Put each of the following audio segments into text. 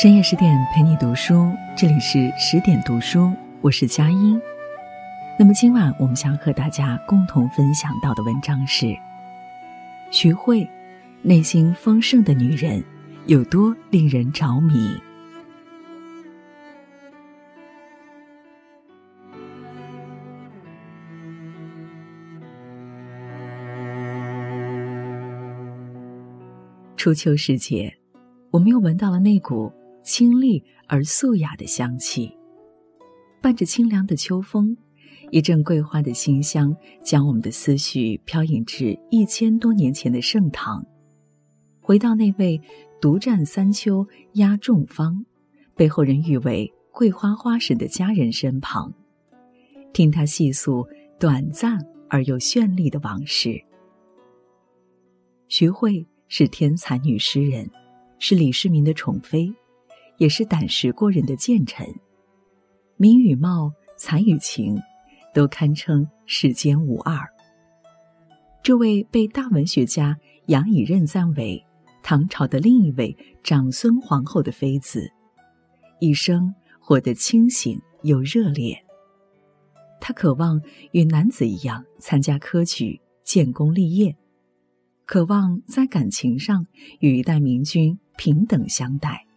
深夜十点陪你读书，这里是十点读书，我是佳音。那么今晚我们想和大家共同分享到的文章是：徐慧，内心丰盛的女人有多令人着迷？初秋时节，我们又闻到了那股。清丽而素雅的香气，伴着清凉的秋风，一阵桂花的馨香，将我们的思绪飘引至一千多年前的盛唐，回到那位独占三秋压众芳，被后人誉为桂花花神的佳人身旁，听他细诉短暂而又绚丽的往事。徐慧是天才女诗人，是李世民的宠妃。也是胆识过人的谏臣，名与貌、才与情，都堪称世间无二。这位被大文学家杨以任赞为唐朝的另一位长孙皇后的妃子，一生活得清醒又热烈。她渴望与男子一样参加科举、建功立业，渴望在感情上与一代明君平等相待。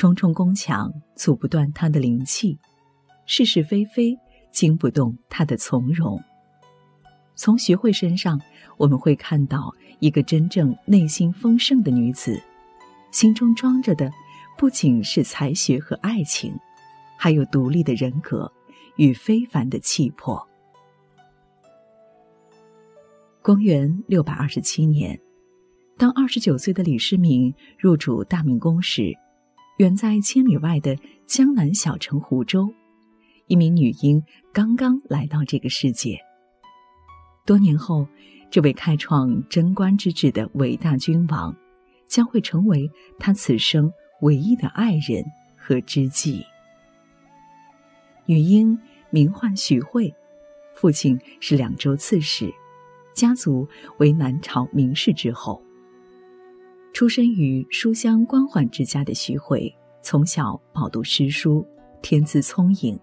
重重宫墙阻不断他的灵气，是是非非惊不动他的从容。从徐慧身上，我们会看到一个真正内心丰盛的女子，心中装着的不仅是才学和爱情，还有独立的人格与非凡的气魄。公元六百二十七年，当二十九岁的李世民入主大明宫时。远在千里外的江南小城湖州，一名女婴刚刚来到这个世界。多年后，这位开创贞观之治的伟大君王，将会成为他此生唯一的爱人和知己。女婴名唤徐慧，父亲是两州刺史，家族为南朝名士之后。出身于书香官宦之家的徐慧，从小饱读诗书，天资聪颖。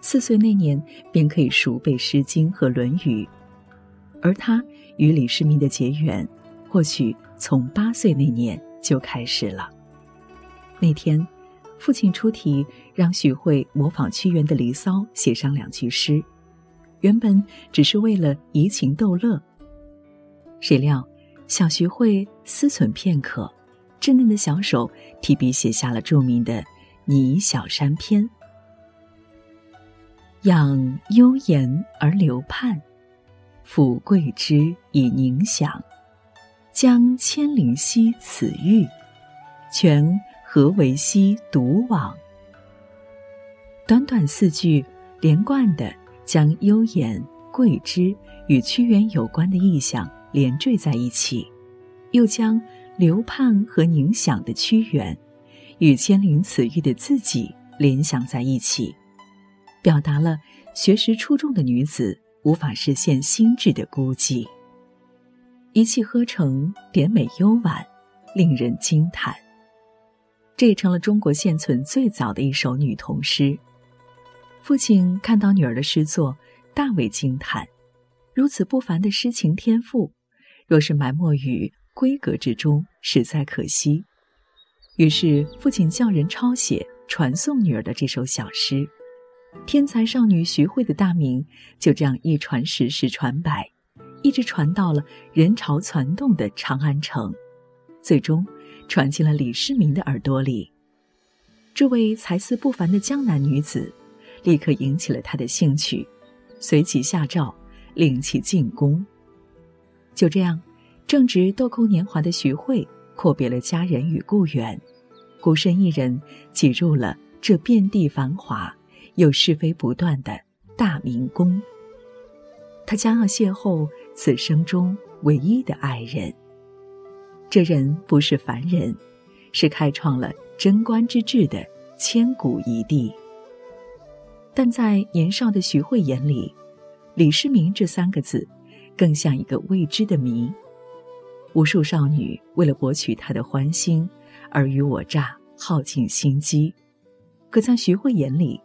四岁那年便可以熟背《诗经》和《论语，而他与李世民的结缘，或许从八岁那年就开始了。那天，父亲出题让许慧模仿屈原的《离骚》写上两句诗，原本只是为了怡情逗乐，谁料。小学会思忖片刻，稚嫩的小手提笔写下了著名的《拟小山篇》：“养幽言而流盼，抚桂枝以凝想。将千灵兮此玉，全何为兮独往？”短短四句，连贯的将幽言、桂枝与屈原有关的意象。连缀在一起，又将流盼和凝想的屈原，与千灵此玉的自己联想在一起，表达了学识出众的女子无法实现心智的孤寂。一气呵成，典美幽婉，令人惊叹。这也成了中国现存最早的一首女童诗。父亲看到女儿的诗作，大为惊叹，如此不凡的诗情天赋。若是埋没于闺阁之中，实在可惜。于是父亲叫人抄写传颂女儿的这首小诗，天才少女徐慧的大名就这样一传十，十传百，一直传到了人潮攒动的长安城，最终传进了李世民的耳朵里。这位才思不凡的江南女子，立刻引起了他的兴趣，随即下诏令其进宫。就这样，正值豆蔻年华的徐慧阔别了家人与故园，孤身一人挤入了这遍地繁华又是非不断的大明宫。他将要邂逅此生中唯一的爱人。这人不是凡人，是开创了贞观之治的千古一帝。但在年少的徐慧眼里，李世民这三个字。更像一个未知的谜。无数少女为了博取他的欢心，尔虞我诈，耗尽心机。可在徐慧眼里，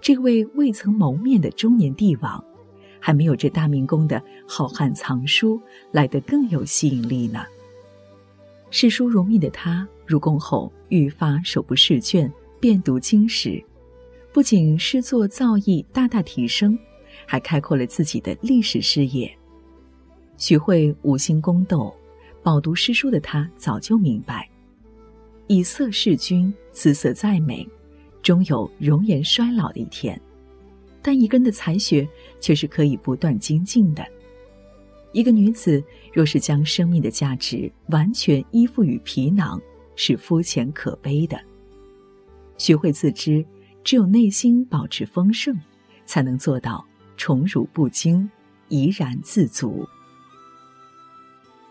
这位未曾谋面的中年帝王，还没有这大明宫的好汉藏书来得更有吸引力呢。嗜书如命的他入宫后，愈发手不释卷，遍读经史，不仅诗作造诣大大提升，还开阔了自己的历史视野。徐慧五星宫斗，饱读诗书的他早就明白，以色侍君，姿色再美。终有容颜衰老的一天，但一个人的才学却是可以不断精进的。一个女子若是将生命的价值完全依附于皮囊，是肤浅可悲的。学会自知，只有内心保持丰盛，才能做到宠辱不惊，怡然自足。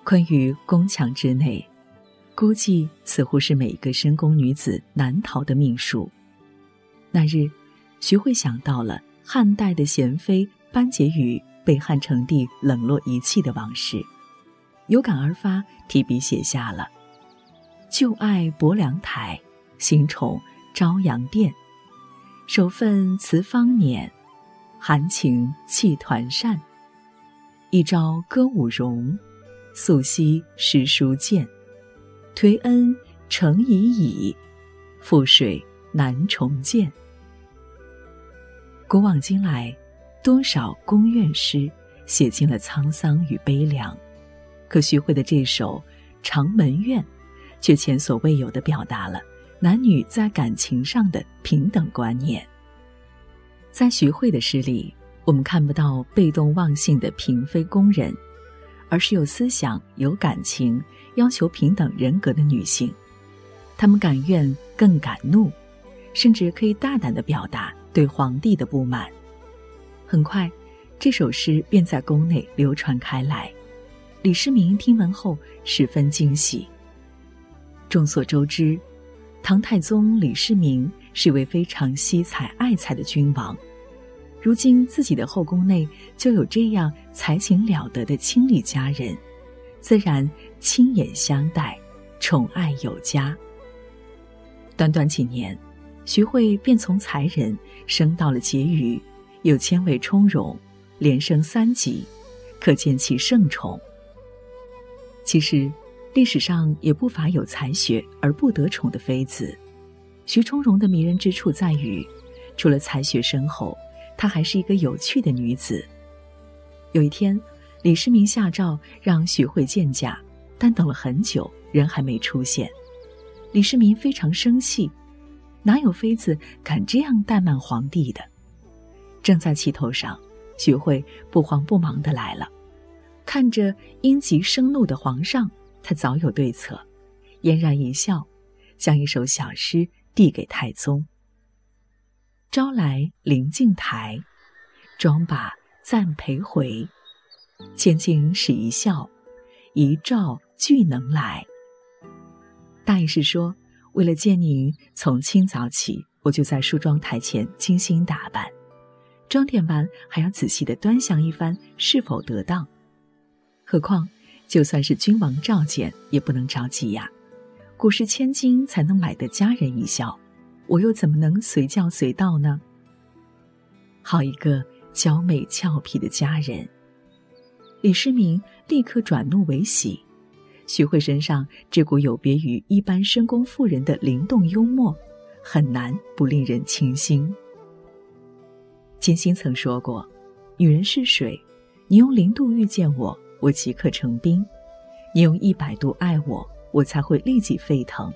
困于宫墙之内，孤寂似乎是每一个深宫女子难逃的命数。那日，徐慧想到了汉代的贤妃班婕妤被汉成帝冷落遗弃的往事，有感而发，提笔写下了：“旧爱薄凉台，新宠朝阳殿。首份辞芳辇，含情泣团扇。一朝歌舞容，素昔诗书见。颓恩诚已矣，覆水。”难重见。古往今来，多少宫怨诗写尽了沧桑与悲凉，可徐慧的这首《长门怨》，却前所未有的表达了男女在感情上的平等观念。在徐慧的诗里，我们看不到被动忘性的嫔妃宫人，而是有思想、有感情、要求平等人格的女性。她们敢怨，更敢怒。甚至可以大胆的表达对皇帝的不满。很快，这首诗便在宫内流传开来。李世民听闻后十分惊喜。众所周知，唐太宗李世民是位非常惜才爱才的君王。如今自己的后宫内就有这样才情了得的亲历佳人，自然亲眼相待，宠爱有加。短短几年。徐慧便从才人升到了婕妤，又迁为充容，连升三级，可见其盛宠。其实，历史上也不乏有才学而不得宠的妃子。徐充容的迷人之处在于，除了才学深厚，她还是一个有趣的女子。有一天，李世民下诏让徐慧见驾，但等了很久，人还没出现。李世民非常生气。哪有妃子敢这样怠慢皇帝的？正在气头上，徐慧不慌不忙的来了。看着因急生怒的皇上，他早有对策，嫣然一笑，将一首小诗递给太宗：“朝来临镜台，妆罢暂陪回。千金使一笑，一照俱能来。”大意是说。为了见您，从清早起，我就在梳妆台前精心打扮，装点完还要仔细的端详一番是否得当。何况，就算是君王召见，也不能着急呀。古时千金才能买得佳人一笑，我又怎么能随叫随到呢？好一个娇美俏皮的佳人！李世民立刻转怒为喜。徐慧身上这股有别于一般深宫妇人的灵动幽默，很难不令人倾心。金星曾说过：“女人是水，你用零度遇见我，我即刻成冰；你用一百度爱我，我才会立即沸腾；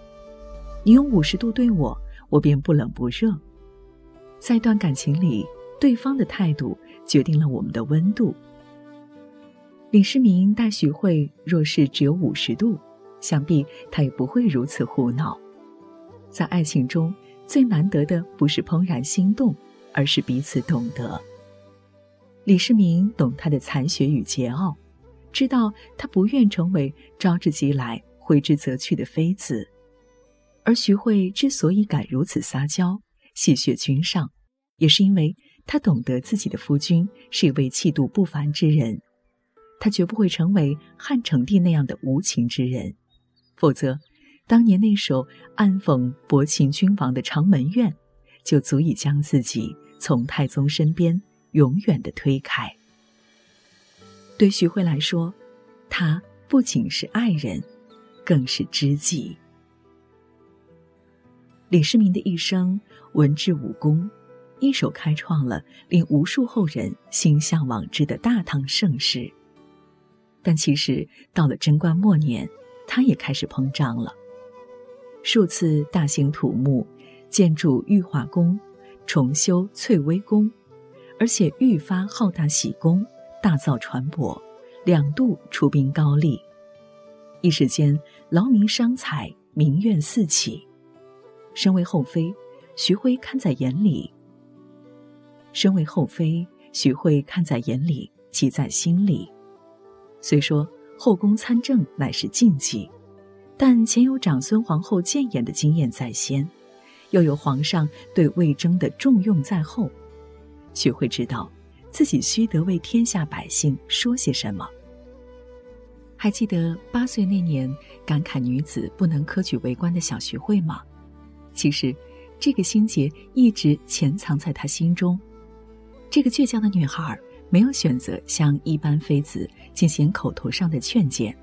你用五十度对我，我便不冷不热。在一段感情里，对方的态度决定了我们的温度。”李世民待徐慧若是只有五十度，想必他也不会如此胡闹。在爱情中最难得的不是怦然心动，而是彼此懂得。李世民懂他的才学与桀骜，知道他不愿成为招之即来挥之则去的妃子。而徐慧之所以敢如此撒娇、戏谑君上，也是因为她懂得自己的夫君是一位气度不凡之人。他绝不会成为汉成帝那样的无情之人，否则，当年那首暗讽薄情君王的《长门怨》，就足以将自己从太宗身边永远的推开。对徐慧来说，他不仅是爱人，更是知己。李世民的一生文治武功，一手开创了令无数后人心向往之的大唐盛世。但其实到了贞观末年，他也开始膨胀了。数次大兴土木，建筑玉华宫，重修翠微宫，而且愈发好大喜功，大造船舶，两度出兵高丽。一时间劳民伤财，民怨四起。身为后妃，徐辉看在眼里。身为后妃，徐慧看在眼里，记在心里。虽说后宫参政乃是禁忌，但前有长孙皇后谏言的经验在先，又有皇上对魏征的重用在后，徐慧知道自己须得为天下百姓说些什么。还记得八岁那年感慨女子不能科举为官的小徐慧吗？其实，这个心结一直潜藏在她心中。这个倔强的女孩没有选择向一般妃子进行口头上的劝谏，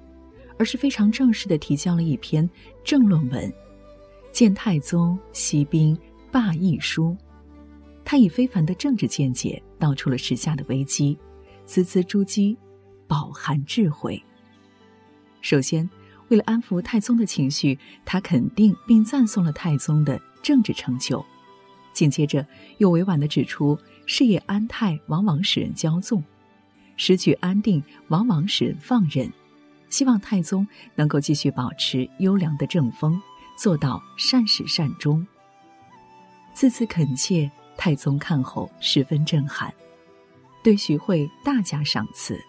而是非常正式的提交了一篇政论文《谏太宗息兵罢议书》。他以非凡的政治见解道出了时下的危机，字字珠玑，饱含智慧。首先，为了安抚太宗的情绪，他肯定并赞颂了太宗的政治成就。紧接着，又委婉的指出。事业安泰，往往使人骄纵；时局安定，往往使人放任。希望太宗能够继续保持优良的政风，做到善始善终。字字恳切，太宗看后十分震撼，对徐慧大加赏赐。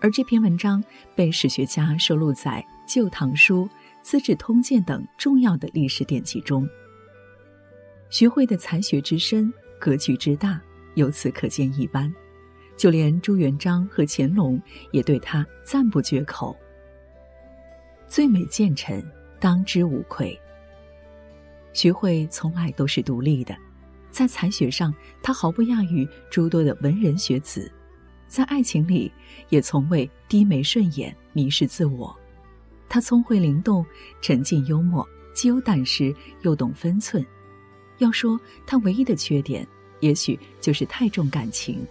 而这篇文章被史学家收录在《旧唐书》《资治通鉴》等重要的历史典籍中。徐慧的才学之深。格局之大，由此可见一斑。就连朱元璋和乾隆也对他赞不绝口。最美谏臣，当之无愧。徐慧从来都是独立的，在才学上，他毫不亚于诸多的文人学子；在爱情里，也从未低眉顺眼、迷失自我。他聪慧灵动，沉静幽默，既有胆识，又懂分寸。要说他唯一的缺点，也许就是太重感情。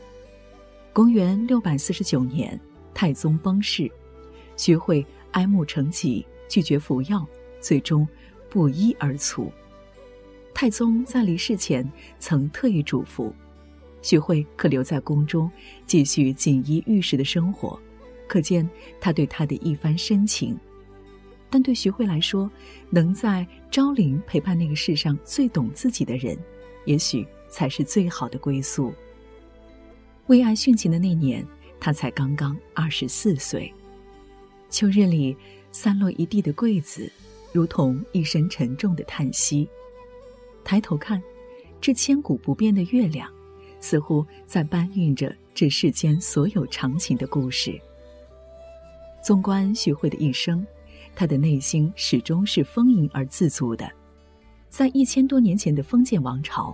公元六百四十九年，太宗崩逝，徐慧哀慕成疾，拒绝服药，最终不医而卒。太宗在离世前曾特意嘱咐，徐慧可留在宫中，继续锦衣玉食的生活，可见他对她的一番深情。但对徐慧来说，能在昭陵陪伴那个世上最懂自己的人，也许才是最好的归宿。为爱殉情的那年，他才刚刚二十四岁。秋日里散落一地的桂子，如同一声沉重的叹息。抬头看，这千古不变的月亮，似乎在搬运着这世间所有长情的故事。纵观徐慧的一生。他的内心始终是丰盈而自足的，在一千多年前的封建王朝，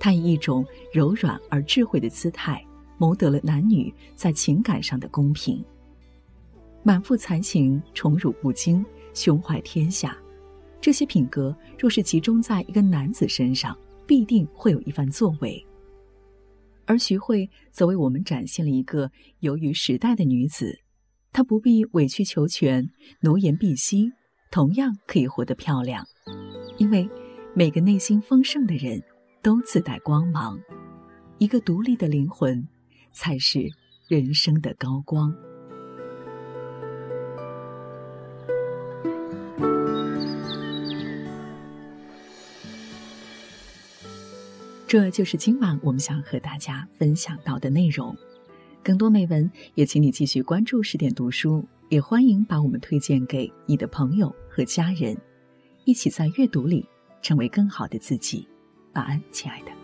他以一种柔软而智慧的姿态，谋得了男女在情感上的公平。满腹才情，宠辱不惊，胸怀天下，这些品格若是集中在一个男子身上，必定会有一番作为。而徐慧则为我们展现了一个由于时代的女子。她不必委曲求全、奴颜婢膝，同样可以活得漂亮。因为每个内心丰盛的人都自带光芒，一个独立的灵魂才是人生的高光。这就是今晚我们想和大家分享到的内容。更多美文，也请你继续关注十点读书，也欢迎把我们推荐给你的朋友和家人，一起在阅读里成为更好的自己。晚安，亲爱的。